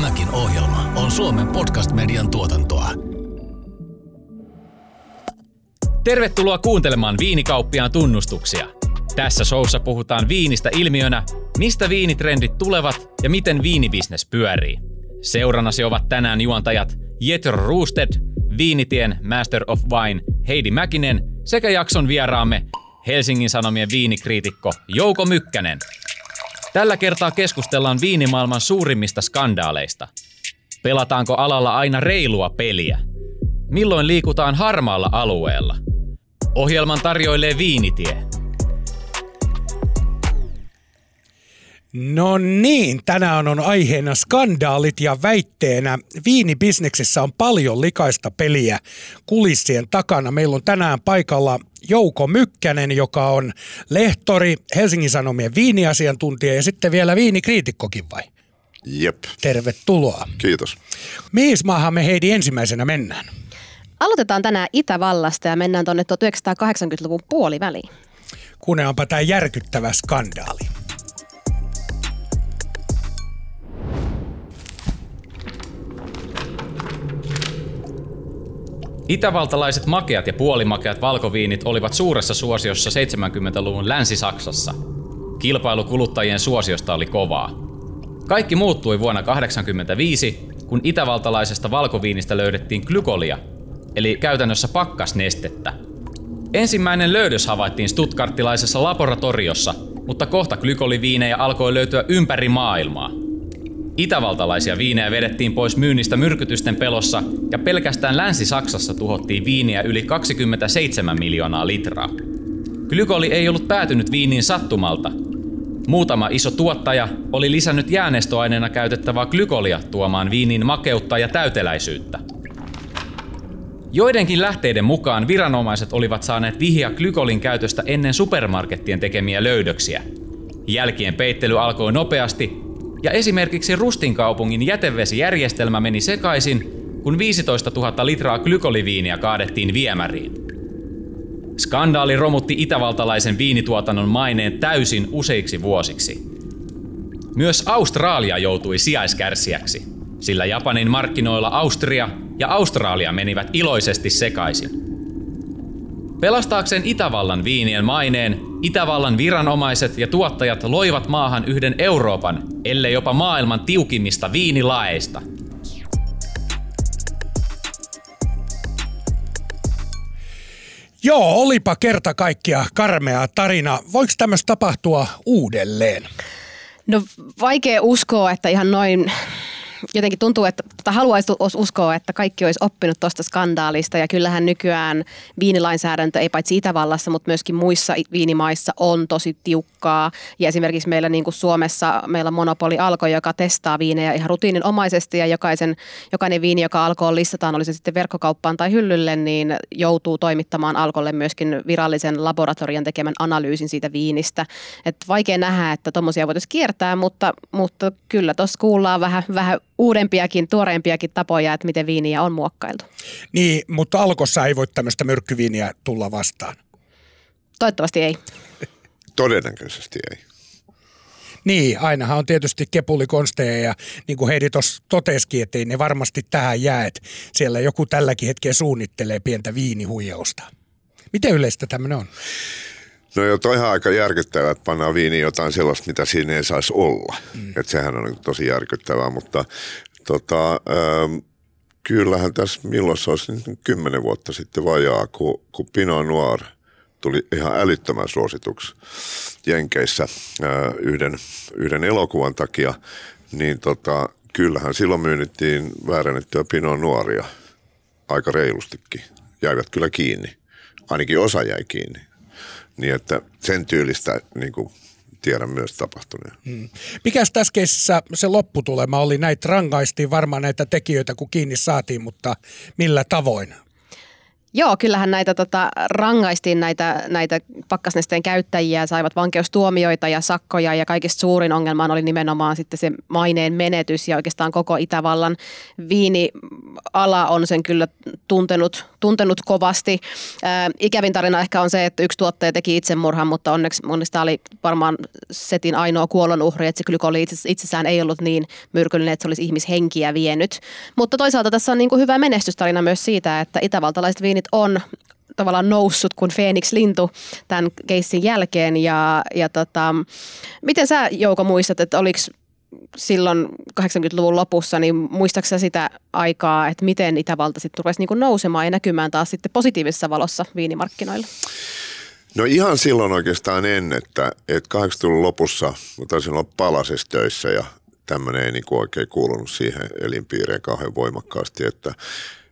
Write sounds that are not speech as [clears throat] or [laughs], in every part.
Tämäkin ohjelma on Suomen podcast-median tuotantoa. Tervetuloa kuuntelemaan Viinikauppiaan tunnustuksia. Tässä showssa puhutaan viinistä ilmiönä, mistä viinitrendit tulevat ja miten viinibisnes pyörii. Seurannasi ovat tänään juontajat Jetro Roosted, Viinitien Master of Wine Heidi Mäkinen sekä jakson vieraamme Helsingin Sanomien viinikriitikko Jouko Mykkänen. Tällä kertaa keskustellaan viinimaailman suurimmista skandaaleista. Pelataanko alalla aina reilua peliä? Milloin liikutaan harmaalla alueella? Ohjelman tarjoilee Viinitie. No niin, tänään on aiheena skandaalit ja väitteenä viinibisneksessä on paljon likaista peliä kulissien takana. Meillä on tänään paikalla Jouko Mykkänen, joka on lehtori, Helsingin Sanomien viiniasiantuntija ja sitten vielä viinikriitikkokin vai? Jep. Tervetuloa. Kiitos. Mihin maahan me Heidi ensimmäisenä mennään? Aloitetaan tänään Itävallasta ja mennään tuonne 1980-luvun puoliväliin. Kuunnellaanpa tämä järkyttävä skandaali. Itävaltalaiset makeat ja puolimakeat valkoviinit olivat suuressa suosiossa 70-luvun Länsi-Saksassa. Kilpailu kuluttajien suosiosta oli kovaa. Kaikki muuttui vuonna 1985, kun itävaltalaisesta valkoviinistä löydettiin glykolia, eli käytännössä pakkasnestettä. Ensimmäinen löydös havaittiin Stuttgartilaisessa laboratoriossa, mutta kohta glykoliviinejä alkoi löytyä ympäri maailmaa. Itävaltalaisia viinejä vedettiin pois myynnistä myrkytysten pelossa ja pelkästään Länsi-Saksassa tuhottiin viiniä yli 27 miljoonaa litraa. Glykoli ei ollut päätynyt viiniin sattumalta. Muutama iso tuottaja oli lisännyt jäänestoaineena käytettävää glykolia tuomaan viiniin makeutta ja täyteläisyyttä. Joidenkin lähteiden mukaan viranomaiset olivat saaneet vihja glykolin käytöstä ennen supermarkettien tekemiä löydöksiä. Jälkien peittely alkoi nopeasti ja esimerkiksi Rustin kaupungin jätevesijärjestelmä meni sekaisin, kun 15 000 litraa glykoliviiniä kaadettiin viemäriin. Skandaali romutti itävaltalaisen viinituotannon maineen täysin useiksi vuosiksi. Myös Australia joutui sijaiskärsijäksi, sillä Japanin markkinoilla Austria ja Australia menivät iloisesti sekaisin. Pelastaakseen Itävallan viinien maineen, Itävallan viranomaiset ja tuottajat loivat maahan yhden Euroopan, ellei jopa maailman tiukimmista viinilaeista. Joo, olipa kerta kaikkia karmea tarina. Voiko tämmöistä tapahtua uudelleen? No vaikea uskoa, että ihan noin jotenkin tuntuu, että tai haluaisi uskoa, että kaikki olisi oppinut tuosta skandaalista. Ja kyllähän nykyään viinilainsäädäntö ei paitsi Itävallassa, mutta myöskin muissa viinimaissa on tosi tiukkaa. Ja esimerkiksi meillä niin kuin Suomessa meillä monopoli alkoi, joka testaa viinejä ihan rutiininomaisesti. Ja jokaisen, jokainen viini, joka alkoon listataan, oli se sitten verkkokauppaan tai hyllylle, niin joutuu toimittamaan alkolle myöskin virallisen laboratorian tekemän analyysin siitä viinistä. Et vaikea nähdä, että tuommoisia voitaisiin kiertää, mutta, mutta kyllä tuossa kuullaan vähän, vähän uudempiakin, tuoreempiakin tapoja, että miten viiniä on muokkailtu. Niin, mutta alkossa ei voi tämmöistä myrkkyviiniä tulla vastaan. Toivottavasti ei. [laughs] Todennäköisesti ei. Niin, ainahan on tietysti kepulikonsteja ja niin kuin Heidi tuossa totesikin, että ei ne varmasti tähän jää, että siellä joku tälläkin hetkellä suunnittelee pientä viinihuijausta. Miten yleistä tämmöinen on? No jo toihan aika järkyttävää, että pannaan viiniin jotain sellaista, mitä siinä ei saisi olla. Mm. Että sehän on tosi järkyttävää, mutta tota, ähm, kyllähän tässä milloin se olisi niin kymmenen vuotta sitten vajaa, kun, kun Pinot Noir tuli ihan älyttömän suosituksi Jenkeissä äh, yhden, yhden elokuvan takia, niin tota, kyllähän silloin myynnittiin väärennettyä Pinot Noiria aika reilustikin. Jäivät kyllä kiinni. Ainakin osa jäi kiinni. Niin että sen tyylistä niin kuin tiedän myös tapahtuneen. Hmm. Mikäs tässä keisissä se lopputulema oli? Näitä rangaistiin varmaan näitä tekijöitä, kun kiinni saatiin, mutta millä tavoin? Joo, kyllähän näitä tota, rangaistiin näitä, näitä pakkasnesteen käyttäjiä, saivat vankeustuomioita ja sakkoja ja kaikista suurin ongelma oli nimenomaan sitten se maineen menetys ja oikeastaan koko Itävallan viiniala on sen kyllä tuntenut, tuntenut kovasti. Ää, ikävin tarina ehkä on se, että yksi tuottaja teki itsemurhan, mutta onneksi monista oli varmaan setin ainoa kuolonuhri, että se glykoli itsessään ei ollut niin myrkyllinen, että se olisi ihmishenkiä vienyt. Mutta toisaalta tässä on niin kuin hyvä menestystarina myös siitä, että itävaltalaiset viinit on tavallaan noussut kuin Phoenix Lintu tämän keissin jälkeen. Ja, ja tota, miten sä Jouko muistat, että oliko silloin 80-luvun lopussa, niin muistaaksä sitä aikaa, että miten Itävalta sitten rupesi niin nousemaan ja näkymään taas sitten positiivisessa valossa viinimarkkinoilla? No ihan silloin oikeastaan en, että, että 80-luvun lopussa mä taisin olla palasessa töissä ja tämmöinen ei niin kuin oikein kuulunut siihen elinpiireen kauhean voimakkaasti, että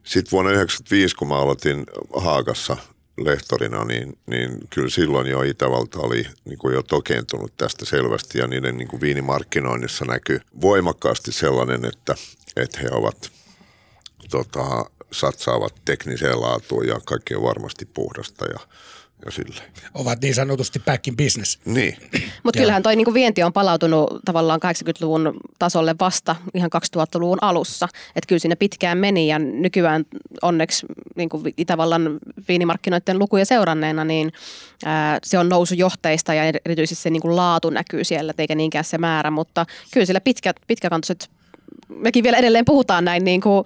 sitten vuonna 1995, kun mä aloitin Haakassa lehtorina, niin, niin kyllä silloin jo Itävalta oli niin kuin jo tokeentunut tästä selvästi ja niiden niin kuin viinimarkkinoinnissa näkyy voimakkaasti sellainen, että, että he ovat tota, satsaavat tekniseen laatuun ja kaikki on varmasti puhdasta ja ja sille. Ovat niin sanotusti back in business. Niin. [clears throat] Mutta kyllähän toi niinku vienti on palautunut tavallaan 80-luvun tasolle vasta ihan 2000-luvun alussa. Että kyllä siinä pitkään meni ja nykyään onneksi niinku Itävallan viinimarkkinoiden lukuja seuranneena, niin ää, se on nousujohteista ja erityisesti se niinku laatu näkyy siellä, eikä niinkään se määrä. Mutta kyllä siellä pitkä, pitkäkantoiset mekin vielä edelleen puhutaan näin niin kuin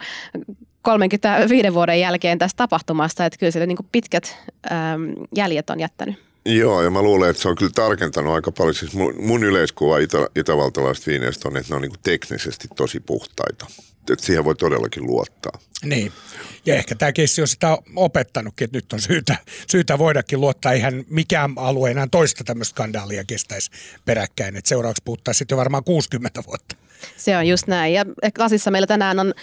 35 vuoden jälkeen tästä tapahtumasta, että kyllä siellä niin pitkät äm, jäljet on jättänyt. Joo, ja mä luulen, että se on kyllä tarkentanut aika paljon. Siis mun, mun yleiskuva itä, itävaltalaisista viineistä on, että ne on niin teknisesti tosi puhtaita. Että siihen voi todellakin luottaa. Niin, ja ehkä tämä keissi on sitä opettanutkin, että nyt on syytä, syytä voidakin luottaa. Eihän mikään alue enää toista tämmöistä skandaalia kestäisi peräkkäin. Että seuraavaksi puhuttaisiin sitten jo varmaan 60 vuotta. Se on just näin. Ja lasissa meillä tänään on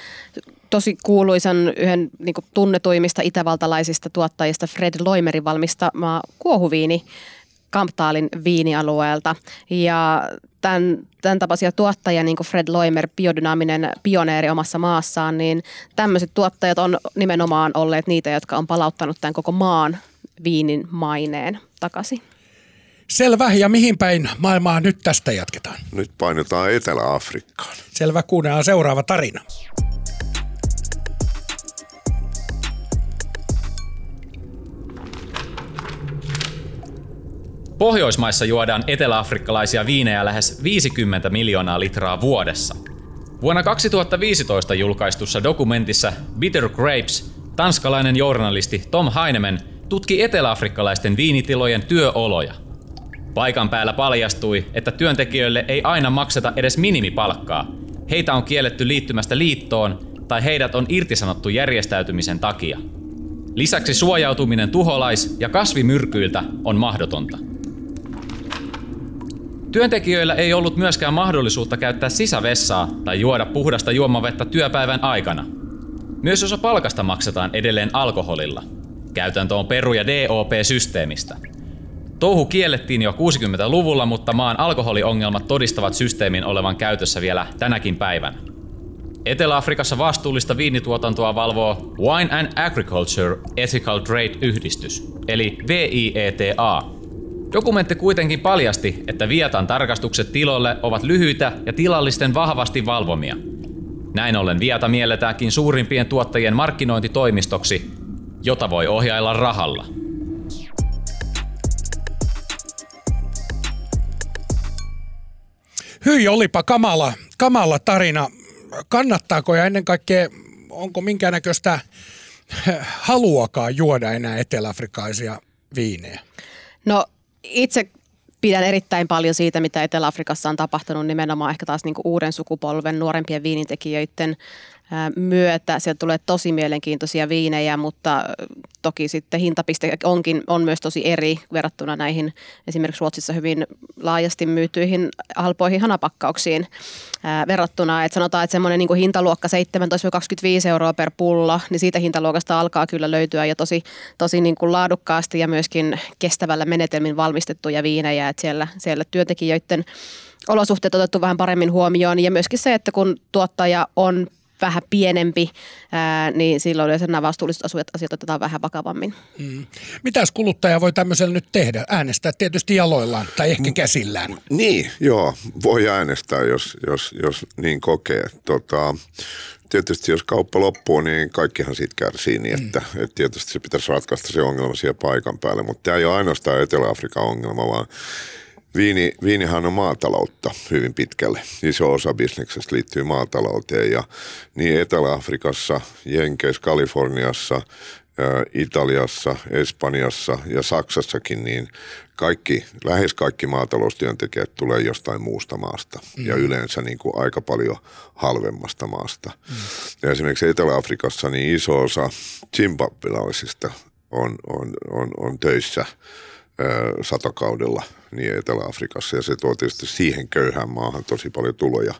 tosi kuuluisan yhden niin tunnetuimmista itävaltalaisista tuottajista Fred Loimerin valmistama kuohuviini Kamptaalin viinialueelta. Ja tämän, tämän tapaisia tuottajia, niin kuin Fred Loimer, biodynaaminen pioneeri omassa maassaan, niin tämmöiset tuottajat on nimenomaan olleet niitä, jotka on palauttanut tämän koko maan viinin maineen takaisin. Selvä. Ja mihin päin maailmaa nyt tästä jatketaan? Nyt painetaan Etelä-Afrikkaan. Selvä. Kuunnellaan seuraava tarina. Pohjoismaissa juodaan eteläafrikkalaisia viinejä lähes 50 miljoonaa litraa vuodessa. Vuonna 2015 julkaistussa dokumentissa Bitter Grapes tanskalainen journalisti Tom Heineman tutki eteläafrikkalaisten viinitilojen työoloja. Paikan päällä paljastui, että työntekijöille ei aina makseta edes minimipalkkaa. Heitä on kielletty liittymästä liittoon tai heidät on irtisanottu järjestäytymisen takia. Lisäksi suojautuminen tuholais- ja kasvimyrkyiltä on mahdotonta. Työntekijöillä ei ollut myöskään mahdollisuutta käyttää sisävessaa tai juoda puhdasta juomavettä työpäivän aikana. Myös osa palkasta maksetaan edelleen alkoholilla. Käytäntö on Peru- ja DOP-systeemistä. Touhu kiellettiin jo 60-luvulla, mutta maan alkoholiongelmat todistavat systeemin olevan käytössä vielä tänäkin päivänä. Etelä-Afrikassa vastuullista viinituotantoa valvoo Wine and Agriculture Ethical Trade-yhdistys, eli VIETA, Dokumentti kuitenkin paljasti, että Vietan tarkastukset tiloille ovat lyhyitä ja tilallisten vahvasti valvomia. Näin ollen Vieta mielletäänkin suurimpien tuottajien markkinointitoimistoksi, jota voi ohjailla rahalla. Hyi, olipa kamala, kamala tarina. Kannattaako ja ennen kaikkea, onko minkäännäköistä haluakaan juoda enää eteläafrikaisia viinejä? No itse pidän erittäin paljon siitä, mitä Etelä-Afrikassa on tapahtunut nimenomaan ehkä taas niin uuden sukupolven nuorempien viinintekijöiden myötä. Sieltä tulee tosi mielenkiintoisia viinejä, mutta toki sitten hintapiste onkin, on myös tosi eri verrattuna näihin esimerkiksi Ruotsissa hyvin laajasti myytyihin halpoihin hanapakkauksiin verrattuna. Että sanotaan, että semmoinen niin hintaluokka 17-25 euroa per pulla, niin siitä hintaluokasta alkaa kyllä löytyä jo tosi, tosi niin kuin laadukkaasti ja myöskin kestävällä menetelmin valmistettuja viinejä. Että siellä, siellä työntekijöiden olosuhteet otettu vähän paremmin huomioon ja myöskin se, että kun tuottaja on vähän pienempi, ää, niin silloin yleensä nämä vastuulliset asiat, asiat otetaan vähän vakavammin. Mm. Mitäs kuluttaja voi tämmöisellä nyt tehdä? Äänestää tietysti jaloillaan tai ehkä käsillään. Niin, joo, voi äänestää, jos, jos, jos niin kokee. Tota, tietysti jos kauppa loppuu, niin kaikkihan siitä kärsii niin, että, mm. että tietysti se pitäisi ratkaista se ongelma siellä paikan päälle. Mutta tämä ei ole ainoastaan Etelä-Afrikan ongelma, vaan Viini, viinihan on maataloutta hyvin pitkälle. Iso osa bisneksestä liittyy maatalouteen ja niin Etelä-Afrikassa, Jenkeissä, Kaliforniassa, Italiassa, Espanjassa ja Saksassakin, niin kaikki, lähes kaikki maataloustyöntekijät tulee jostain muusta maasta mm. ja yleensä niin kuin aika paljon halvemmasta maasta. Mm. Ja esimerkiksi Etelä-Afrikassa niin iso osa zimbabwilaisista on, on, on, on töissä satokaudella niin Etelä-Afrikassa ja se tuo tietysti siihen köyhään maahan tosi paljon tuloja.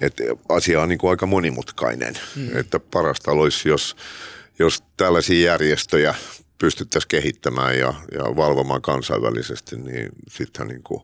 Et asia on niin kuin aika monimutkainen, mm. että parasta olisi, jos, jos tällaisia järjestöjä pystyttäisiin kehittämään ja, ja valvomaan kansainvälisesti, niin sittenhän niin kuin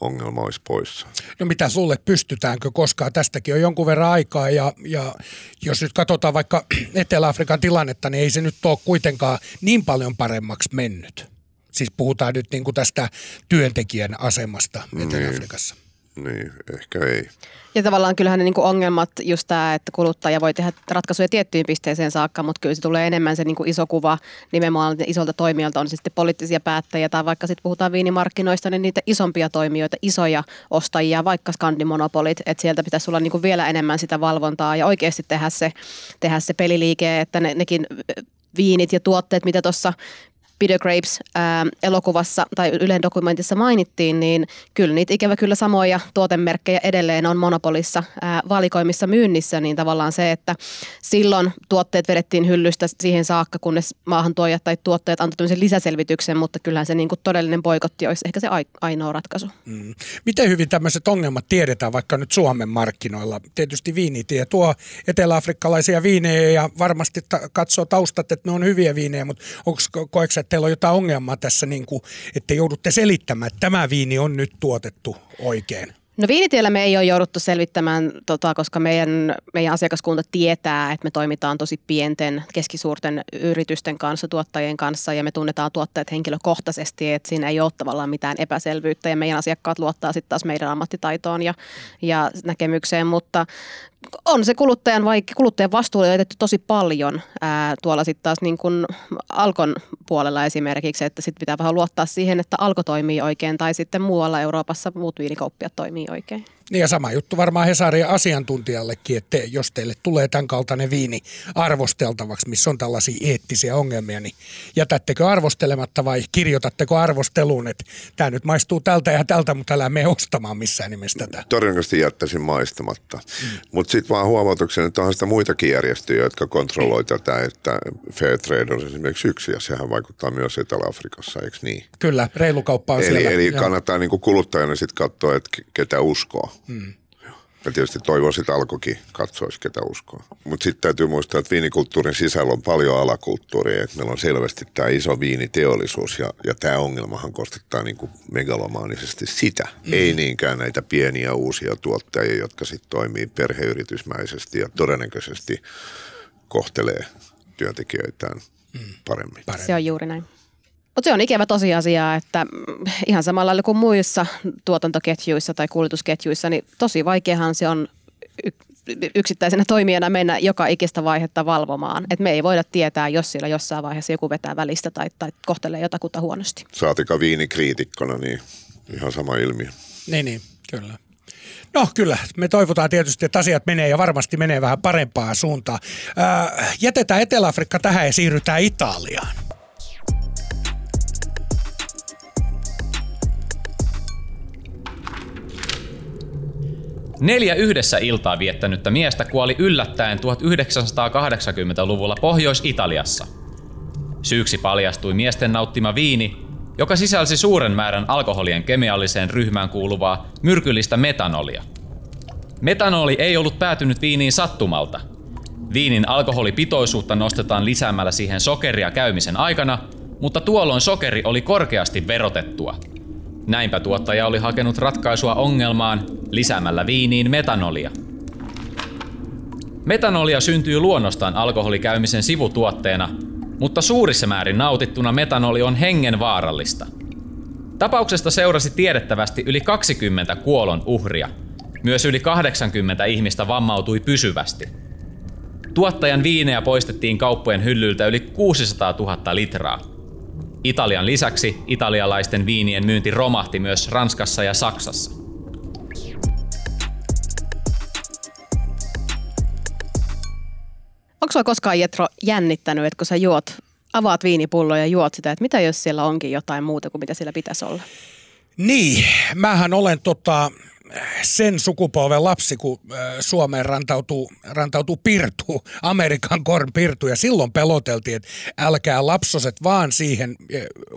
ongelma olisi poissa. No mitä sulle, pystytäänkö koskaan? Tästäkin on jonkun verran aikaa ja, ja jos nyt katsotaan vaikka [clears throat] Etelä-Afrikan tilannetta, niin ei se nyt ole kuitenkaan niin paljon paremmaksi mennyt. Siis puhutaan nyt niin kuin tästä työntekijän asemasta Etelä-Afrikassa. Niin, niin, ehkä ei. Ja tavallaan kyllähän ne niin kuin ongelmat, just tämä, että kuluttaja voi tehdä ratkaisuja tiettyyn pisteeseen saakka, mutta kyllä se tulee enemmän se niin kuin iso kuva nimenomaan isolta toimijalta, on se sitten poliittisia päättäjiä tai vaikka sitten puhutaan viinimarkkinoista, niin niitä isompia toimijoita, isoja ostajia, vaikka skandimonopolit, että sieltä pitäisi olla niin kuin vielä enemmän sitä valvontaa ja oikeasti tehdä se, tehdä se peliliike, että ne, nekin viinit ja tuotteet, mitä tuossa Video Grapes elokuvassa tai Ylen dokumentissa mainittiin, niin kyllä niitä ikävä kyllä samoja tuotemerkkejä edelleen on monopolissa valikoimissa myynnissä, niin tavallaan se, että silloin tuotteet vedettiin hyllystä siihen saakka, kunnes maahantuojat tai tuotteet antoi tämmöisen lisäselvityksen, mutta kyllähän se niin kuin todellinen boikotti olisi ehkä se ainoa ratkaisu. Mm. Miten hyvin tämmöiset ongelmat tiedetään vaikka nyt Suomen markkinoilla? Tietysti viinitie tuo eteläafrikkalaisia viinejä ja varmasti ta- katsoo taustat, että ne on hyviä viinejä, mutta onko koeksi, teillä on jotain ongelmaa tässä, niin kuin, että joudutte selittämään, että tämä viini on nyt tuotettu oikein? No viinitiellä me ei ole jouduttu selvittämään, tota, koska meidän, meidän asiakaskunta tietää, että me toimitaan tosi pienten, keskisuurten yritysten kanssa, tuottajien kanssa ja me tunnetaan tuottajat henkilökohtaisesti, että siinä ei ole tavallaan mitään epäselvyyttä ja meidän asiakkaat luottaa sitten taas meidän ammattitaitoon ja, ja näkemykseen, mutta on se kuluttajan, vaikka kuluttajan vastuulle jätetty tosi paljon ää, tuolla sitten taas niin kuin Alkon puolella esimerkiksi, että sitten pitää vähän luottaa siihen, että Alko toimii oikein tai sitten muualla Euroopassa muut viinikauppiat toimii oikein. Niin ja sama juttu varmaan Hesarin asiantuntijallekin, että jos teille tulee tämän kaltainen viini arvosteltavaksi, missä on tällaisia eettisiä ongelmia, niin jätättekö arvostelematta vai kirjoitatteko arvosteluun, että tämä nyt maistuu tältä ja tältä, mutta älä mene ostamaan missään nimessä tätä. Todennäköisesti jättäisin maistamatta. Mm. Mutta sitten vaan huomautuksena, että onhan sitä muitakin järjestöjä, jotka kontrolloivat tätä, että Fairtrade on esimerkiksi yksi ja sehän vaikuttaa myös Etelä-Afrikassa, eikö niin? Kyllä, reilu kauppa on eli, siellä. Eli kannattaa niinku kuluttajana sitten katsoa, että ketä uskoo. Mm. Ja tietysti toivoisin, että alkokin katsoisi, ketä uskoo. Mutta sitten täytyy muistaa, että viinikulttuurin sisällä on paljon alakulttuuria. Että meillä on selvästi tämä iso viiniteollisuus ja, ja tämä ongelmahan koskettaa niinku megalomaanisesti sitä. Mm. Ei niinkään näitä pieniä uusia tuottajia, jotka sitten toimii perheyritysmäisesti ja todennäköisesti kohtelee työntekijöitään mm. paremmin. paremmin. Se on juuri näin. Mutta se on ikävä tosiasia, että ihan samalla lailla kuin muissa tuotantoketjuissa tai kuljetusketjuissa, niin tosi vaikeahan se on yksittäisenä toimijana mennä joka ikistä vaihetta valvomaan. Et me ei voida tietää, jos siellä jossain vaiheessa joku vetää välistä tai, tai kohtelee jotakuta huonosti. Saatika viinikriitikkona, niin ihan sama ilmiö. Niin, niin, kyllä. No kyllä, me toivotaan tietysti, että asiat menee ja varmasti menee vähän parempaan suuntaan. Ää, jätetään Etelä-Afrikka tähän ja siirrytään Italiaan. Neljä yhdessä iltaa viettänyttä miestä kuoli yllättäen 1980-luvulla Pohjois-Italiassa. Syyksi paljastui miesten nauttima viini, joka sisälsi suuren määrän alkoholien kemialliseen ryhmään kuuluvaa myrkyllistä metanolia. Metanoli ei ollut päätynyt viiniin sattumalta. Viinin alkoholipitoisuutta nostetaan lisäämällä siihen sokeria käymisen aikana, mutta tuolloin sokeri oli korkeasti verotettua – Näinpä tuottaja oli hakenut ratkaisua ongelmaan lisäämällä viiniin metanolia. Metanolia syntyy luonnostaan alkoholikäymisen sivutuotteena, mutta suurissa määrin nautittuna metanoli on hengen vaarallista. Tapauksesta seurasi tiedettävästi yli 20 kuolon uhria. Myös yli 80 ihmistä vammautui pysyvästi. Tuottajan viinejä poistettiin kauppojen hyllyltä yli 600 000 litraa. Italian lisäksi italialaisten viinien myynti romahti myös Ranskassa ja Saksassa. Onko sinua koskaan Jetro jännittänyt, että kun sä juot, avaat viinipulloa ja juot sitä, että mitä jos siellä onkin jotain muuta kuin mitä siellä pitäisi olla? Niin, mähän olen tota, sen sukupolven lapsi, kun Suomeen rantautuu, rantautuu pirtu, Amerikan korn pirtu, ja silloin peloteltiin, että älkää lapsoset vaan siihen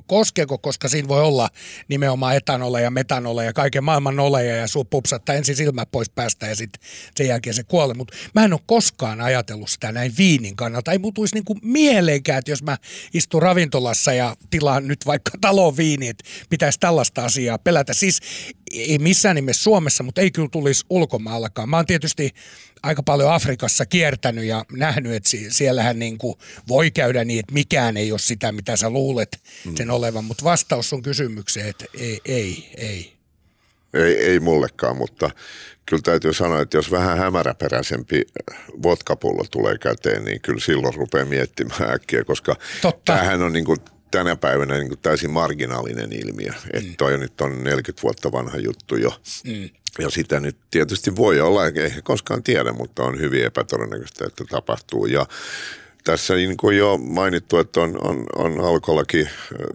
koskeko, koska siinä voi olla nimenomaan etanoleja ja metanoleja ja kaiken maailman oleja, ja suu pupsattaa ensin silmät pois päästä, ja sitten sen jälkeen se kuolee. Mutta mä en ole koskaan ajatellut sitä näin viinin kannalta. Ei mutuisi niinku mieleenkään, että jos mä istun ravintolassa ja tilaan nyt vaikka talon viini, että pitäisi tällaista asiaa pelätä. Siis ei missään nimessä Suomessa, mutta ei kyllä tulisi ulkomaallakaan. Mä oon tietysti aika paljon Afrikassa kiertänyt ja nähnyt, että siellähän niin kuin voi käydä niin, että mikään ei ole sitä, mitä sä luulet sen olevan, mutta vastaus on kysymykseen, että ei, ei, ei. Ei, ei mullekaan, mutta kyllä täytyy sanoa, että jos vähän hämäräperäisempi vodkapullo tulee käteen, niin kyllä silloin rupeaa miettimään äkkiä, koska Totta. tämähän on niin kuin tänä päivänä niin kuin täysin marginaalinen ilmiö. Mm. Että toi nyt on 40 vuotta vanha juttu jo. Mm. Ja sitä nyt tietysti voi olla, eikä koskaan tiedä, mutta on hyvin epätodennäköistä, että tapahtuu. Ja tässä niin kuin jo mainittu, että on, on, on alkolaki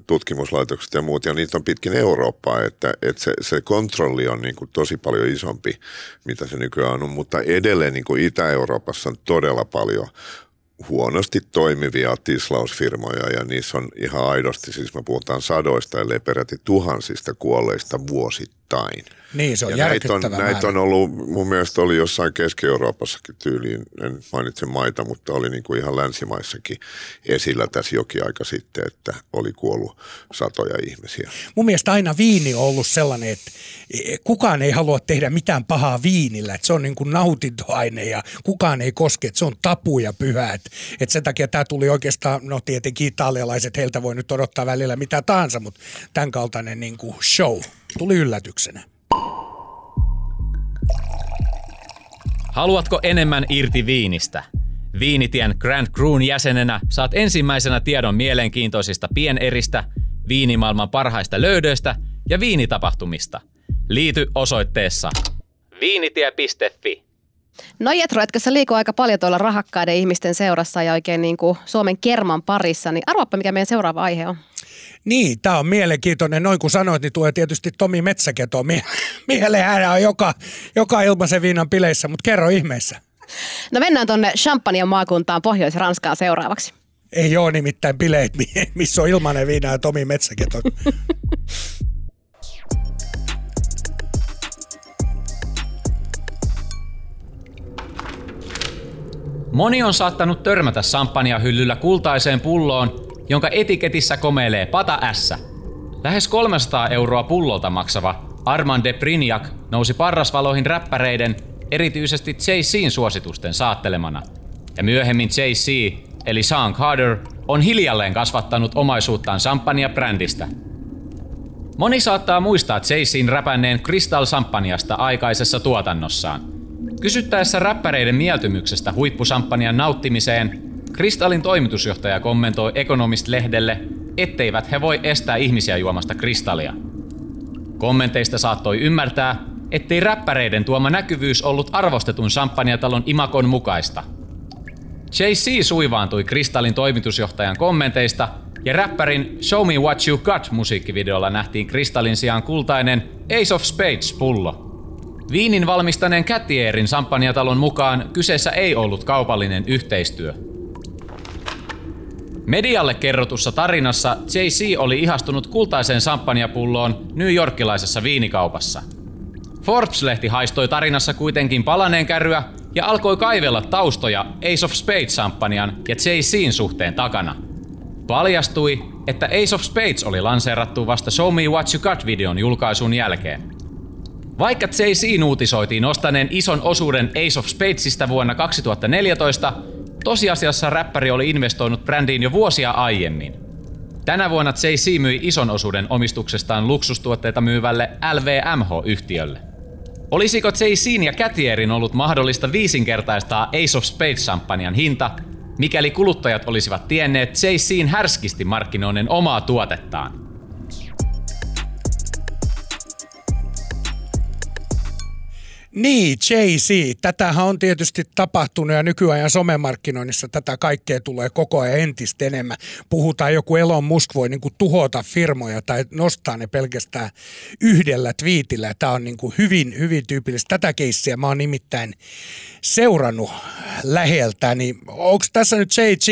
tutkimuslaitokset ja muut, ja niitä on pitkin Eurooppaa, että, että se, se kontrolli on niin kuin tosi paljon isompi, mitä se nykyään on, mutta edelleen niin kuin Itä-Euroopassa on todella paljon huonosti toimivia tislausfirmoja ja niissä on ihan aidosti, siis me puhutaan sadoista ellei peräti tuhansista kuolleista vuosittain. Niin, se on ja näitä on, näitä on ollut, mun mielestä oli jossain Keski-Euroopassakin tyyliin, en mainitse maita, mutta oli niin kuin ihan länsimaissakin esillä tässä jokin aika sitten, että oli kuollut satoja ihmisiä. Mun mielestä aina viini on ollut sellainen, että kukaan ei halua tehdä mitään pahaa viinillä, että se on niin kuin nautintoaine ja kukaan ei koske, että se on tapu ja pyhä. Että, että sen takia tämä tuli oikeastaan, no tietenkin italialaiset, heiltä voi nyt odottaa välillä mitä tahansa, mutta tämän kaltainen niin kuin show tuli yllätyksenä. Haluatko enemmän irti viinistä? Viinitien Grand Crewn jäsenenä saat ensimmäisenä tiedon mielenkiintoisista pieneristä, viinimaailman parhaista löydöistä ja viinitapahtumista. Liity osoitteessa viinitie.fi. No Jetro, etkö sä liiku aika paljon tuolla rahakkaiden ihmisten seurassa ja oikein niin kuin Suomen kerman parissa, niin arvaappa mikä meidän seuraava aihe on. Niin, tämä on mielenkiintoinen. Noin kuin sanoit, niin tulee tietysti Tomi Metsäketo mie- [laughs] mieleen. Hän on joka, joka ilmaisen viinan pileissä, mutta kerro ihmeessä. No mennään tuonne Champagnen maakuntaan Pohjois-Ranskaan seuraavaksi. Ei ole nimittäin bileet, [laughs] missä on ilmainen viina ja Tomi Metsäketo. [laughs] Moni on saattanut törmätä hyllyllä kultaiseen pulloon, jonka etiketissä komeilee pata S. Lähes 300 euroa pullolta maksava Armand de Prignac nousi parrasvaloihin räppäreiden, erityisesti Jay-Zin suositusten saattelemana. Ja myöhemmin Jay-Z, eli Sean Carter, on hiljalleen kasvattanut omaisuuttaan champagne-brändistä. Moni saattaa muistaa Jay-Zin räpänneen Crystal Champagneasta aikaisessa tuotannossaan. Kysyttäessä räppäreiden mieltymyksestä huippusamppanian nauttimiseen, Kristallin toimitusjohtaja kommentoi Economist-lehdelle, etteivät he voi estää ihmisiä juomasta kristallia. Kommenteista saattoi ymmärtää, ettei räppäreiden tuoma näkyvyys ollut arvostetun champagnetalon imakon mukaista. JC suivaantui Kristallin toimitusjohtajan kommenteista ja räppärin Show Me What You Got musiikkivideolla nähtiin Kristallin sijaan kultainen Ace of Spades pullo. Viinin valmistaneen Catierin champagnetalon mukaan kyseessä ei ollut kaupallinen yhteistyö. Medialle kerrotussa tarinassa JC oli ihastunut kultaiseen samppanjapulloon New Yorkilaisessa viinikaupassa. Forbes-lehti haistoi tarinassa kuitenkin palaneen kärryä ja alkoi kaivella taustoja Ace of Spades samppanian ja JCin suhteen takana. Paljastui, että Ace of Spades oli lanseerattu vasta Show Me What You Got videon julkaisun jälkeen. Vaikka Jay-Z uutisoitiin nostaneen ison osuuden Ace of Spadesista vuonna 2014, tosiasiassa räppäri oli investoinut brändiin jo vuosia aiemmin. Tänä vuonna Jay-Z myi ison osuuden omistuksestaan luksustuotteita myyvälle LVMH-yhtiölle. Olisiko Jay-Zin ja Catierin ollut mahdollista viisinkertaistaa Ace of Spades champanjan hinta, mikäli kuluttajat olisivat tienneet Jay-Zin härskisti markkinoinnin omaa tuotettaan? Niin, Jay-Z. Tätähän on tietysti tapahtunut ja nykyajan somemarkkinoinnissa tätä kaikkea tulee koko ajan entistä enemmän. Puhutaan joku Elon Musk voi niin kuin tuhota firmoja tai nostaa ne pelkästään yhdellä twiitillä. Tämä on niin kuin hyvin, hyvin tyypillistä. Tätä keissiä mä oon nimittäin seurannut läheltä. Niin onko tässä nyt Jay-Z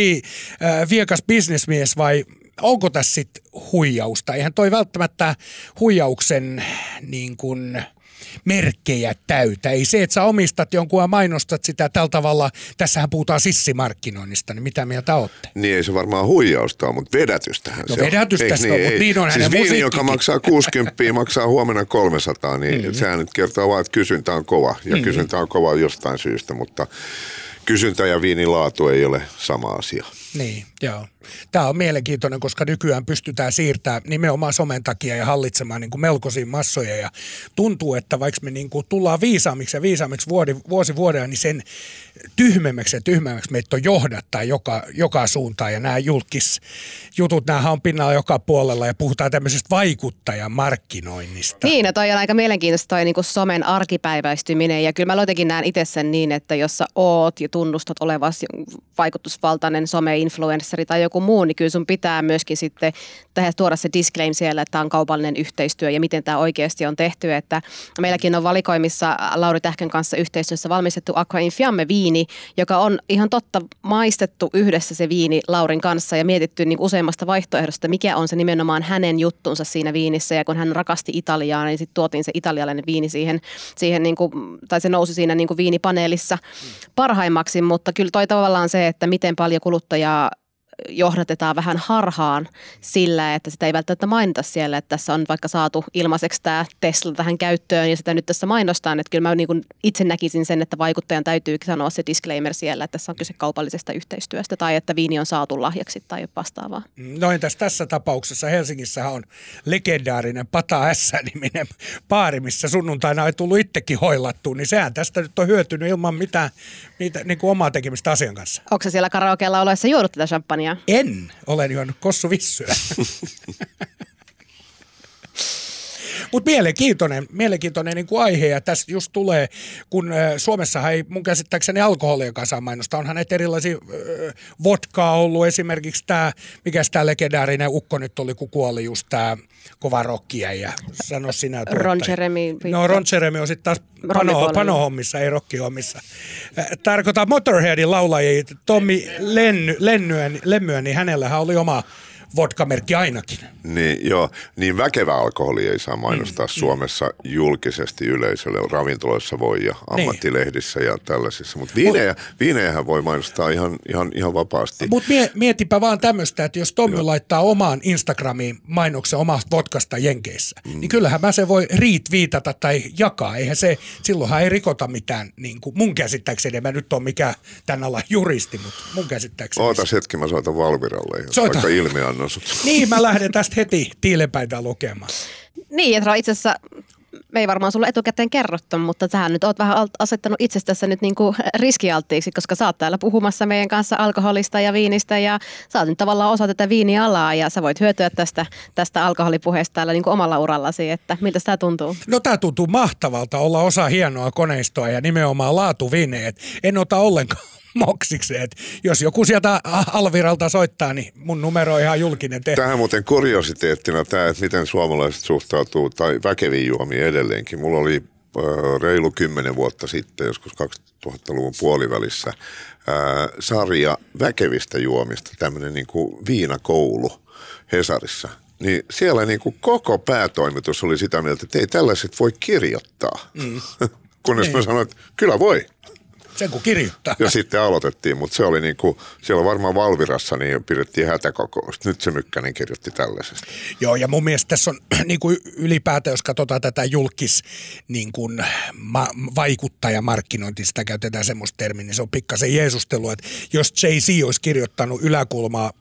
äh, viekas bisnesmies vai onko tässä sitten huijausta? Eihän toi välttämättä huijauksen niin kuin – merkkejä täytä. Ei se, että sä omistat jonkun ja mainostat sitä tällä tavalla, tässähän puhutaan sissimarkkinoinnista, niin mitä mieltä olette? Niin ei se varmaan huijausta ole, mutta vedätystähän no, se vedätystä on. niin, mutta niin on siis viini, joka maksaa 60, maksaa huomenna 300, niin mm-hmm. sehän nyt kertoo vaan, että kysyntä on kova. Ja mm-hmm. kysyntä on kova jostain syystä, mutta kysyntä ja viinin laatu ei ole sama asia. Niin, joo. Tämä on mielenkiintoinen, koska nykyään pystytään siirtämään nimenomaan somen takia ja hallitsemaan niin kuin melkoisia massoja. Ja tuntuu, että vaikka me niin kuin tullaan viisaammiksi ja viisaammiksi vuosi, vuosi vuodella, niin sen tyhmemmäksi ja tyhmemmäksi meitä on johdattaa joka, joka suuntaan. Ja nämä julkisjutut, nämä on pinnalla joka puolella ja puhutaan tämmöisestä vaikuttajamarkkinoinnista. Niin, ja toi on aika mielenkiintoista toi niin kuin somen arkipäiväistyminen. Ja kyllä mä jotenkin näen itse sen niin, että jos sä oot ja tunnustat olevasi vaikutusvaltainen some-influenssari tai joku muu, niin kyllä sun pitää myöskin sitten tehdä, tuoda se disclaim siellä, että tämä on kaupallinen yhteistyö ja miten tämä oikeasti on tehty. Että meilläkin on valikoimissa Lauri Tähkön kanssa yhteistyössä valmistettu Aqua Infiamme viini, joka on ihan totta maistettu yhdessä se viini Laurin kanssa ja mietitty niin useammasta vaihtoehdosta, mikä on se nimenomaan hänen juttunsa siinä viinissä. Ja kun hän rakasti Italiaa, niin sitten tuotiin se italialainen viini siihen, siihen niin kuin, tai se nousi siinä niin kuin viinipaneelissa parhaimmaksi, mutta kyllä toi tavallaan se, että miten paljon kuluttajaa johdatetaan vähän harhaan sillä, että sitä ei välttämättä mainita siellä, että tässä on vaikka saatu ilmaiseksi tämä Tesla tähän käyttöön ja sitä nyt tässä mainostaan. Että kyllä mä niin kuin itse näkisin sen, että vaikuttajan täytyy sanoa se disclaimer siellä, että tässä on kyse kaupallisesta yhteistyöstä tai että viini on saatu lahjaksi tai vastaavaa. No entäs tässä tapauksessa Helsingissä on legendaarinen Pata S-niminen paari, missä sunnuntaina ei tullut itsekin hoilattua, niin sehän tästä nyt on hyötynyt ilman mitään, mitään niin kuin omaa tekemistä asian kanssa. Onko se siellä karaokeella olessa juodut tätä champagnea? En. Olen juonut vissyä. [laughs] Mutta mielenkiintoinen, mielenkiintoinen niin kuin aihe ja tässä just tulee, kun Suomessa ei mun käsittääkseni alkoholia kanssa mainosta. Onhan näitä erilaisia äh, vodkaa ollut esimerkiksi tämä, mikä tämä legendaarinen ukko nyt oli, kun kuoli just tämä kova rokkia ja sano sinä tuottaja. Ron Jeremy. No Ron Jeremy on sitten taas pano, panohommissa, ei rokkihommissa. Tarkoitan Motorheadin laulajia, Tommi Lenny, Lennyä, Lemmyä, niin hänellähän oli oma vodkamerkki ainakin. Niin, joo, niin väkevä alkoholi ei saa mainostaa mm. Suomessa mm. julkisesti yleisölle. Ravintoloissa voi ja niin. ammattilehdissä niin. ja tällaisissa. Mutta viinejä, viinejähän voi mainostaa ihan, ihan, ihan vapaasti. Mutta mie, mietipä vaan tämmöistä, että jos Tommi laittaa omaan Instagramiin mainoksen omasta vodkasta Jenkeissä, mm. niin kyllähän mä se voi retweetata tai jakaa. Eihän se, silloinhan ei rikota mitään, niin kuin mun käsittääkseni, mä nyt on mikään tämän alan juristi, mutta mun käsittääkseni. Ootas hetki, mä soitan Valviralle, Soita. vaikka ilmiö annosut. Niin, mä lähden tästä heti tiilepäitä lukemaan. Niin, että itse asiassa me ei varmaan sulle etukäteen kerrottu, mutta sähän nyt oot vähän asettanut itsestäsi nyt niin kuin riskialttiiksi, koska sä oot täällä puhumassa meidän kanssa alkoholista ja viinistä ja sä oot nyt tavallaan osa tätä viinialaa ja sä voit hyötyä tästä, tästä alkoholipuheesta täällä niin kuin omalla urallasi, että miltä tämä tuntuu? No tämä tuntuu mahtavalta olla osa hienoa koneistoa ja nimenomaan laatuvineet. En ota ollenkaan [laughs] moksikseen. Et jos joku sieltä Alviralta soittaa, niin mun numero on ihan julkinen tehtävä. Tähän muuten kuriositeettina tämä, että miten suomalaiset suhtautuu tai väkeviin juomiin edelleenkin. Mulla oli reilu kymmenen vuotta sitten, joskus 2000-luvun puolivälissä, ää, sarja väkevistä juomista, tämmöinen niin kuin viinakoulu Hesarissa. Niin siellä niin kuin koko päätoimitus oli sitä mieltä, että ei tällaiset voi kirjoittaa. Mm. [laughs] Kunnes niin. mä sanoin, että kyllä voi. Sen kun kirjoittaa. Ja sitten aloitettiin, mutta se oli niin kuin, siellä varmaan Valvirassa niin pidettiin hätäkokous. Nyt se Mykkänen kirjoitti tällaisesta. Joo, ja mun mielestä tässä on [clears throat] niin kuin ylipäätään, jos katsotaan tätä julkis niin kuin ma- vaikuttajamarkkinointia, sitä käytetään semmoista termiä, niin se on pikkasen jeesustelu, että jos Jay-Z olisi kirjoittanut yläkulmaa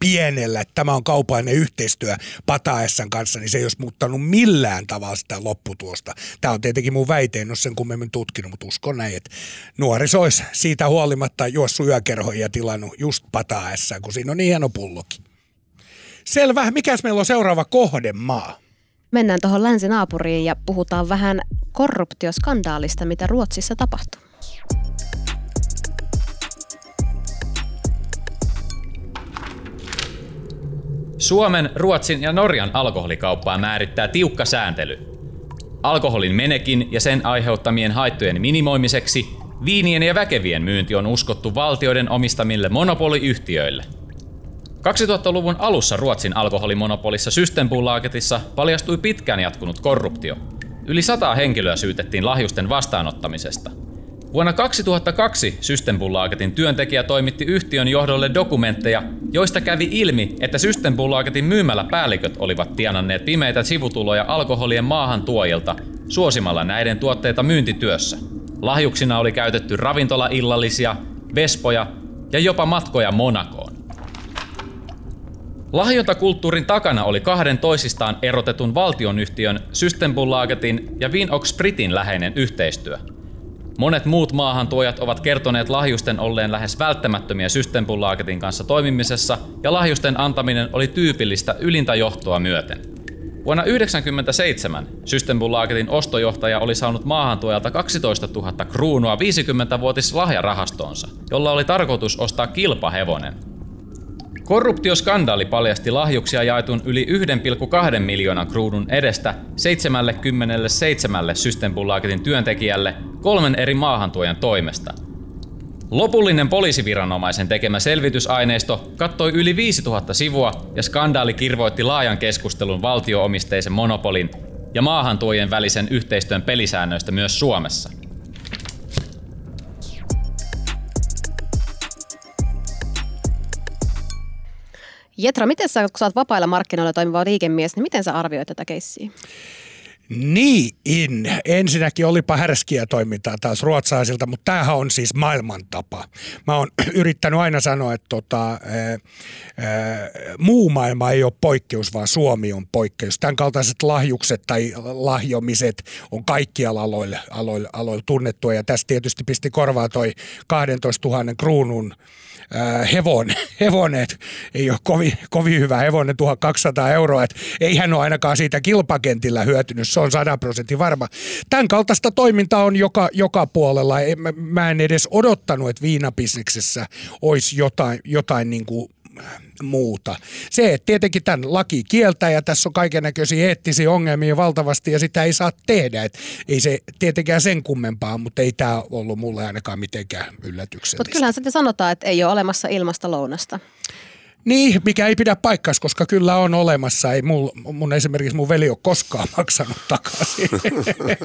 pienellä, että tämä on kaupallinen yhteistyö Pataessan kanssa, niin se ei olisi muuttanut millään tavalla sitä lopputuosta. Tämä on tietenkin mun väite, en ole sen kummemmin tutkinut, mutta uskon näin, että nuoriso olisi siitä huolimatta juossut yökerhoja ja tilannut just Pataessaan, kun siinä on niin hieno pullokin. Selvä. Mikäs meillä on seuraava kohdemaa? Mennään tuohon länsinaapuriin ja puhutaan vähän korruptioskandaalista, mitä Ruotsissa tapahtuu. Suomen, Ruotsin ja Norjan alkoholikauppaa määrittää tiukka sääntely. Alkoholin menekin ja sen aiheuttamien haittojen minimoimiseksi viinien ja väkevien myynti on uskottu valtioiden omistamille monopoliyhtiöille. 2000-luvun alussa Ruotsin alkoholimonopolissa Systembolagetissa paljastui pitkään jatkunut korruptio. Yli sata henkilöä syytettiin lahjusten vastaanottamisesta – Vuonna 2002 Systembolagetin työntekijä toimitti yhtiön johdolle dokumentteja, joista kävi ilmi, että Systembolagetin myymällä päälliköt olivat tienanneet pimeitä sivutuloja alkoholien maahan tuojilta suosimalla näiden tuotteita myyntityössä. Lahjuksina oli käytetty ravintolaillallisia, vespoja ja jopa matkoja Monakoon. Lahjontakulttuurin takana oli kahden toisistaan erotetun valtionyhtiön Systembolagetin ja Vinox Spritin läheinen yhteistyö – Monet muut maahantuojat ovat kertoneet lahjusten olleen lähes välttämättömiä Systembolagetin kanssa toimimisessa, ja lahjusten antaminen oli tyypillistä ylintä johtoa myöten. Vuonna 1997 Systembolagetin ostojohtaja oli saanut maahantuojalta 12 000 kruunua 50-vuotis lahjarahastoonsa, jolla oli tarkoitus ostaa kilpahevonen – Korruptioskandaali paljasti lahjuksia jaetun yli 1,2 miljoonan kruunun edestä 77 Systembolagetin työntekijälle kolmen eri maahantuojan toimesta. Lopullinen poliisiviranomaisen tekemä selvitysaineisto kattoi yli 5000 sivua ja skandaali kirvoitti laajan keskustelun valtioomisteisen monopolin ja maahantuojien välisen yhteistyön pelisäännöistä myös Suomessa – Jetra, miten sä, kun sä oot vapailla markkinoilla toimiva liikemies, niin miten sä arvioit tätä keissiä? Niin, ensinnäkin olipa härskiä toimintaa taas ruotsalaisilta, mutta tämähän on siis maailmantapa. Mä oon [clears throat] yrittänyt aina sanoa, että tota, ää, ää, muu maailma ei ole poikkeus, vaan Suomi on poikkeus. Tämän kaltaiset lahjukset tai lahjomiset on kaikkialla aloilla, aloilla, aloilla tunnettua ja tässä tietysti pisti korvaa toi 12 000 kruunun hevonen, [laughs] hevonen ei ole kovin, kovin hyvä hevonen, 1200 euroa, että ei hän ole ainakaan siitä kilpakentillä hyötynyt, se on 100 prosentin varma. Tämän kaltaista toimintaa on joka, joka puolella. Mä, mä en edes odottanut, että viinabisneksessä olisi jotain, jotain niin kuin muuta. Se, että tietenkin tämän laki kieltää ja tässä on kaiken näköisiä eettisiä ongelmia valtavasti ja sitä ei saa tehdä. Et ei se tietenkään sen kummempaa, mutta ei tämä ollut mulle ainakaan mitenkään yllätyksellistä. Mutta kyllähän sitten sanotaan, että ei ole olemassa ilmasta lounasta. Niin, mikä ei pidä paikkaas, koska kyllä on olemassa. Ei mul, mun esimerkiksi mun veli ole koskaan [laughs] maksanut takaisin.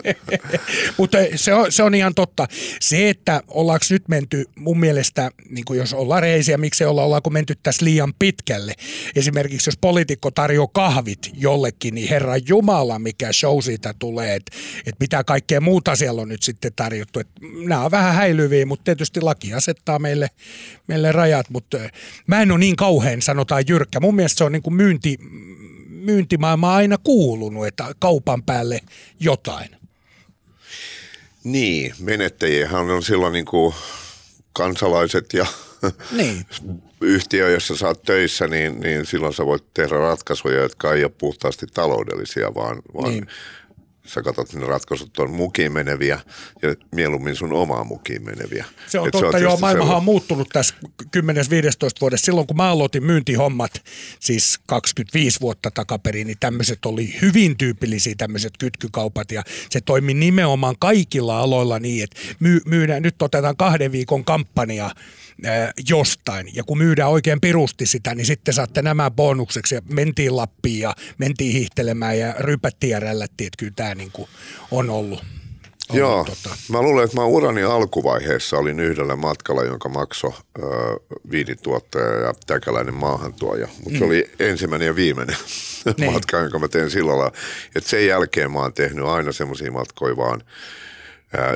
[laughs] Mutta se on, se on ihan totta. Se, että ollaanko nyt menty mun mielestä, niin jos ollaan reisiä, miksi olla, ollaanko menty tässä liian pitkälle. Esimerkiksi jos poliitikko tarjoaa kahvit jollekin, niin herra Jumala, mikä show siitä tulee, että, että mitä kaikkea muuta siellä on nyt sitten tarjottu. Että nämä on vähän häilyviä, mutta tietysti laki asettaa meille, meille rajat, mutta mä en ole niin kauhean kauhean sanotaan jyrkkä. Mun mielestä se on niin kuin myynti, myyntimaailma aina kuulunut, että kaupan päälle jotain. Niin, menettäjiähän on silloin niin kuin kansalaiset ja niin. [laughs] yhtiö, jossa sä oot töissä, niin, niin silloin sä voit tehdä ratkaisuja, jotka ei ole puhtaasti taloudellisia, vaan, vaan niin sä katsot, ne ratkaisut on mukiin meneviä ja mieluummin sun omaa mukiin meneviä. Se on Et totta, se on joo, maailmahan on muuttunut tässä 10-15 vuodessa. Silloin kun mä aloitin myyntihommat, siis 25 vuotta takaperin, niin tämmöiset oli hyvin tyypillisiä tämmöiset kytkykaupat ja se toimi nimenomaan kaikilla aloilla niin, että myy- myydään, nyt otetaan kahden viikon kampanja jostain. Ja kun myydään oikein pirusti sitä, niin sitten saatte nämä bonukseksi. Ja mentiin Lappiin ja mentiin hiihtelemään ja rypättiin ja rällättiin, että kyllä tämä niin kuin on ollut. Joo, tota. mä luulen, että mä urani alkuvaiheessa olin yhdellä matkalla, jonka maksoi ö, viinituottaja ja täkäläinen maahantuoja. Mutta mm. se oli ensimmäinen ja viimeinen Niin. [laughs] matka, jonka mä tein sillä lailla. Että sen jälkeen mä oon tehnyt aina semmoisia matkoja vaan,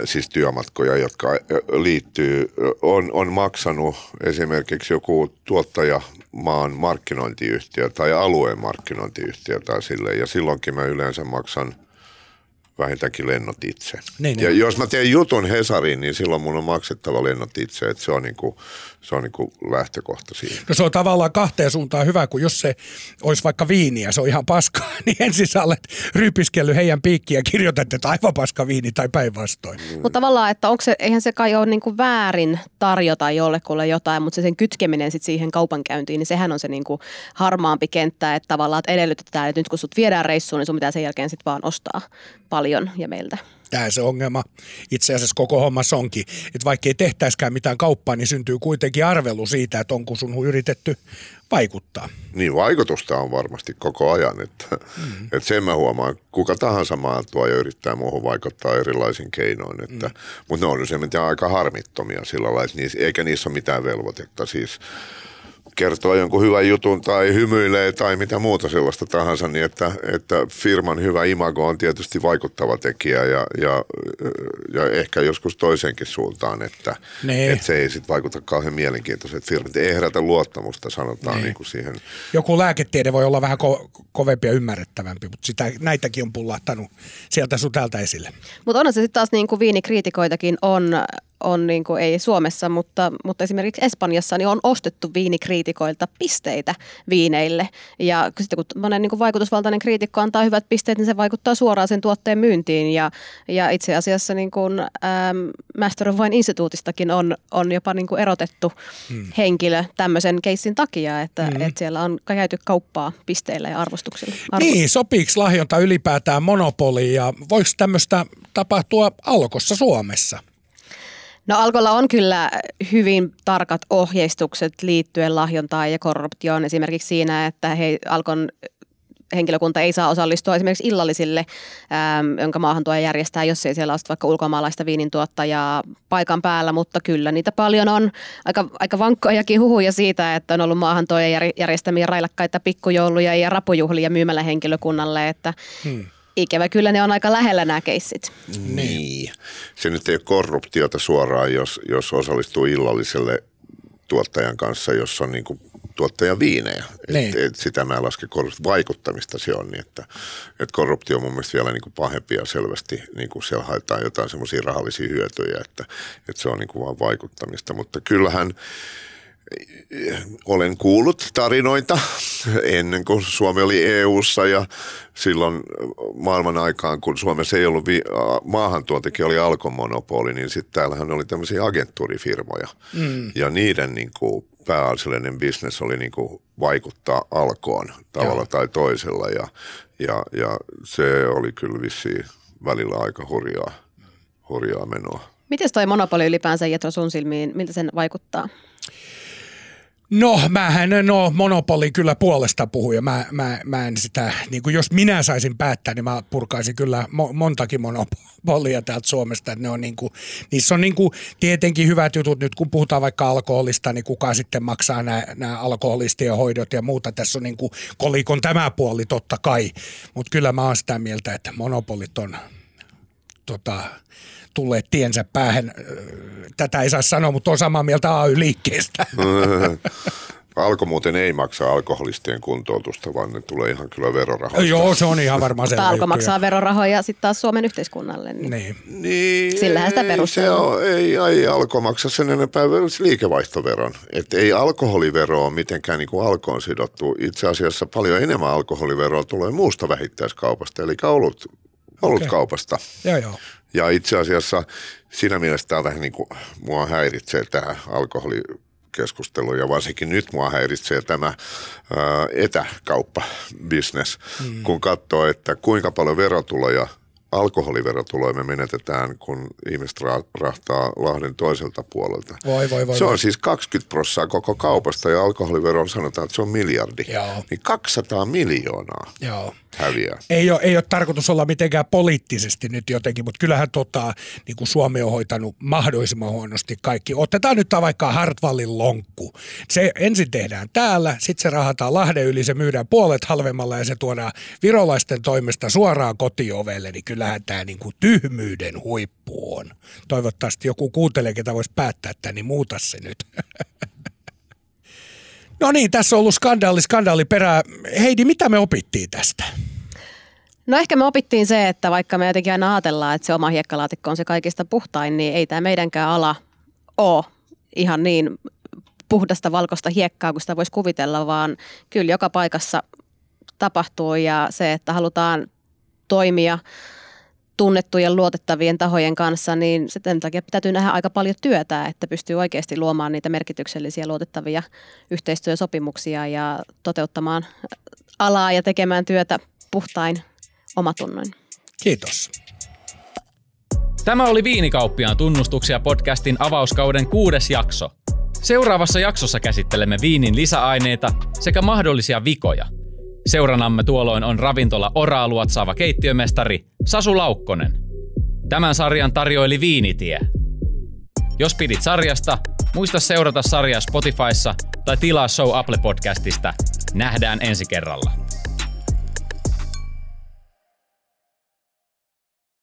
siis työmatkoja, jotka liittyy, on, on maksanut esimerkiksi joku tuottaja maan markkinointiyhtiö tai alueen markkinointiyhtiö tai silleen. Ja silloinkin mä yleensä maksan vähintäänkin lennot itse. Niin, ja niin. jos mä teen jutun Hesariin, niin silloin mun on maksettava lennot itse, että se on, niinku, se on niinku lähtökohta siinä. No se on tavallaan kahteen suuntaan hyvä, kun jos se olisi vaikka viiniä, se on ihan paskaa, [laughs] niin ensin sä olet rypiskellyt heidän piikkiä ja kirjoitat, että aivan paska viini tai päinvastoin. Mutta tavallaan, että onko se, eihän se kai ole niinku väärin tarjota jollekulle jotain, mutta se sen kytkeminen sit siihen kaupankäyntiin, niin sehän on se niinku harmaampi kenttä, että tavallaan että edellytetään, että nyt kun sut viedään reissuun, niin sun pitää sen jälkeen sitten vaan ostaa paljon ja meiltä. Tämä se ongelma itse asiassa koko hommassa onkin, että vaikka ei tehtäiskään mitään kauppaa, niin syntyy kuitenkin arvelu siitä, että onko sun yritetty vaikuttaa. Niin vaikutusta on varmasti koko ajan, että, mm. että sen mä huomaan, kuka tahansa maantuoja yrittää muuhun vaikuttaa erilaisin keinoin, että, mm. mutta ne on useimmiten aika harmittomia sillä lailla, että niissä, eikä niissä ole mitään velvoitetta, siis kertoo jonkun hyvän jutun tai hymyilee tai mitä muuta sellaista tahansa, niin että, että firman hyvä imago on tietysti vaikuttava tekijä ja, ja, ja ehkä joskus toisenkin suuntaan, että, Nee. että se ei sitten vaikuta kauhean mielenkiintoiset firmat. Ei herätä luottamusta, sanotaan Nee. niin kuin siihen. Joku lääketiede voi olla vähän ko- kovempi ja ymmärrettävämpi, mutta sitä, näitäkin on pullahtanut sieltä sun täältä esille. Mutta onhan se sitten taas niin kuin viinikriitikoitakin on, on niin kuin, ei Suomessa, mutta, mutta esimerkiksi Espanjassa niin on ostettu viinikriitikoilta pisteitä viineille. Ja sitten kun monen niin kuin vaikutusvaltainen kriitikko antaa hyvät pisteet, niin se vaikuttaa suoraan sen tuotteen myyntiin. Ja, ja itse asiassa niin kuin, äm, Master of Wine Instituutistakin on, on jopa niin kuin erotettu hmm. henkilö tämmöisen keissin takia, että, hmm. että siellä on käyty kauppaa pisteillä ja arvostuksilla. Arvo- Niin, sopiiko lahjonta ylipäätään monopoliin ja voiko tämmöistä tapahtua alkossa Suomessa? No Alkolla on kyllä hyvin tarkat ohjeistukset liittyen lahjontaan ja korruptioon. Esimerkiksi siinä, että he, Alkon henkilökunta ei saa osallistua esimerkiksi illallisille, äm, jonka maahantuoja järjestää, jos ei siellä ole vaikka ulkomaalaista viinintuottajaa paikan päällä, mutta kyllä niitä paljon on aika, aika vankkojakin huhuja siitä, että on ollut maahantuoja jär- järjestämiä railakkaita pikkujouluja ja rapujuhlia myymällä henkilökunnalle, että hmm. Ikävä kyllä ne on aika lähellä nämä keissit. Niin. Se nyt ei ole korruptiota suoraan, jos, jos osallistuu illalliselle tuottajan kanssa, jossa on niin kuin tuottajan viinejä. Niin. Et, et sitä mä en laske korruptiota. Vaikuttamista se on. Niin että, et korruptio on mun mielestä vielä niin kuin pahempi ja selvästi niin kuin siellä haetaan jotain semmoisia rahallisia hyötyjä, että, että se on niin kuin vaan vaikuttamista. Mutta kyllähän olen kuullut tarinoita ennen kuin Suomi oli EU:ssa ja silloin maailman aikaan, kun Suomessa ei ollut vi- maahantuontekin oli alkomonopoli, niin sitten täällähän oli tämmöisiä agenttuurifirmoja. Mm. Ja niiden niin kuin, pääasiallinen bisnes oli niin kuin, vaikuttaa alkoon tavalla Joo. tai toisella ja, ja, ja se oli kyllä vissiin välillä aika hurjaa, hurjaa menoa. Miten toi monopoli ylipäänsä Jetro sun silmiin, miltä sen vaikuttaa? No, mähän no, monopoli kyllä puolesta puhuja. Mä, mä, mä en sitä, niin kuin jos minä saisin päättää, niin mä purkaisin kyllä mo- montakin monopolia täältä Suomesta. Että ne on niin kuin, niissä on niin kuin tietenkin hyvät jutut. Nyt kun puhutaan vaikka alkoholista, niin kuka sitten maksaa nämä, nämä alkoholistien hoidot ja muuta. Tässä on niin kuin kolikon tämä puoli totta kai. Mutta kyllä mä oon sitä mieltä, että monopolit on tota, tulleet tiensä päähän. Tätä ei saa sanoa, mutta on samaa mieltä AY-liikkeestä. [laughs] Alko muuten ei maksa alkoholistien kuntoutusta, vaan ne tulee ihan kyllä verorahoista. Joo, se on ihan varmaan selvä alko maksaa verorahoja sitten taas Suomen yhteiskunnalle. Niin. Niin. Niin, Sillähän sitä ei perustellaan. Se on, ei, ei alko maksa sen enempää liikevaihtoveron. Et ei alkoholivero ole mitenkään niin kuin alkoon sidottu. Itse asiassa paljon enemmän alkoholiveroa tulee muusta vähittäiskaupasta, eli olut, olutkaupasta. Joo, joo. Ja itse asiassa siinä mielessä tämä vähän niin kuin mua häiritsee tämä alkoholikeskustelu ja varsinkin nyt mua häiritsee tämä ää, etäkauppabisnes, mm. kun katsoo, että kuinka paljon verotuloja alkoholiverotuloja me menetetään, kun ihmiset ra- rahtaa Lahden toiselta puolelta. Voi, voi, voi, se voi. on siis 20 prosenttia koko kaupasta ja alkoholivero sanotaan, että se on miljardi. Joo. Niin 200 miljoonaa Joo. Häviää. Ei ole, ei ole tarkoitus olla mitenkään poliittisesti nyt jotenkin, mutta kyllähän tota, niin kuin Suomi on hoitanut mahdollisimman huonosti kaikki. Otetaan nyt vaikka Hartwallin lonkku. Se ensin tehdään täällä, sitten se rahataan Lahden yli, se myydään puolet halvemmalla ja se tuodaan virolaisten toimesta suoraan kotiovelle, niin kyllähän tämä niin kuin tyhmyyden huippu on. Toivottavasti joku kuuntelee, ketä voisi päättää että niin muuta se nyt. [laughs] No niin, tässä on ollut skandaali, skandaali perää. Heidi, mitä me opittiin tästä? No ehkä me opittiin se, että vaikka me jotenkin aina ajatellaan, että se oma hiekkalaatikko on se kaikista puhtain, niin ei tämä meidänkään ala ole ihan niin puhdasta valkoista hiekkaa kuin sitä voisi kuvitella, vaan kyllä joka paikassa tapahtuu ja se, että halutaan toimia tunnettujen luotettavien tahojen kanssa, niin sen takia täytyy nähdä aika paljon työtä, että pystyy oikeasti luomaan niitä merkityksellisiä luotettavia yhteistyösopimuksia ja toteuttamaan alaa ja tekemään työtä puhtain omatunnoin. Kiitos. Tämä oli Viinikauppiaan tunnustuksia podcastin avauskauden kuudes jakso. Seuraavassa jaksossa käsittelemme viinin lisäaineita sekä mahdollisia vikoja – Seuranamme tuolloin on ravintola Oraa luotsaava keittiömestari Sasu Laukkonen. Tämän sarjan tarjoili Viinitie. Jos pidit sarjasta, muista seurata sarjaa Spotifyssa tai tilaa Show Apple Podcastista. Nähdään ensi kerralla.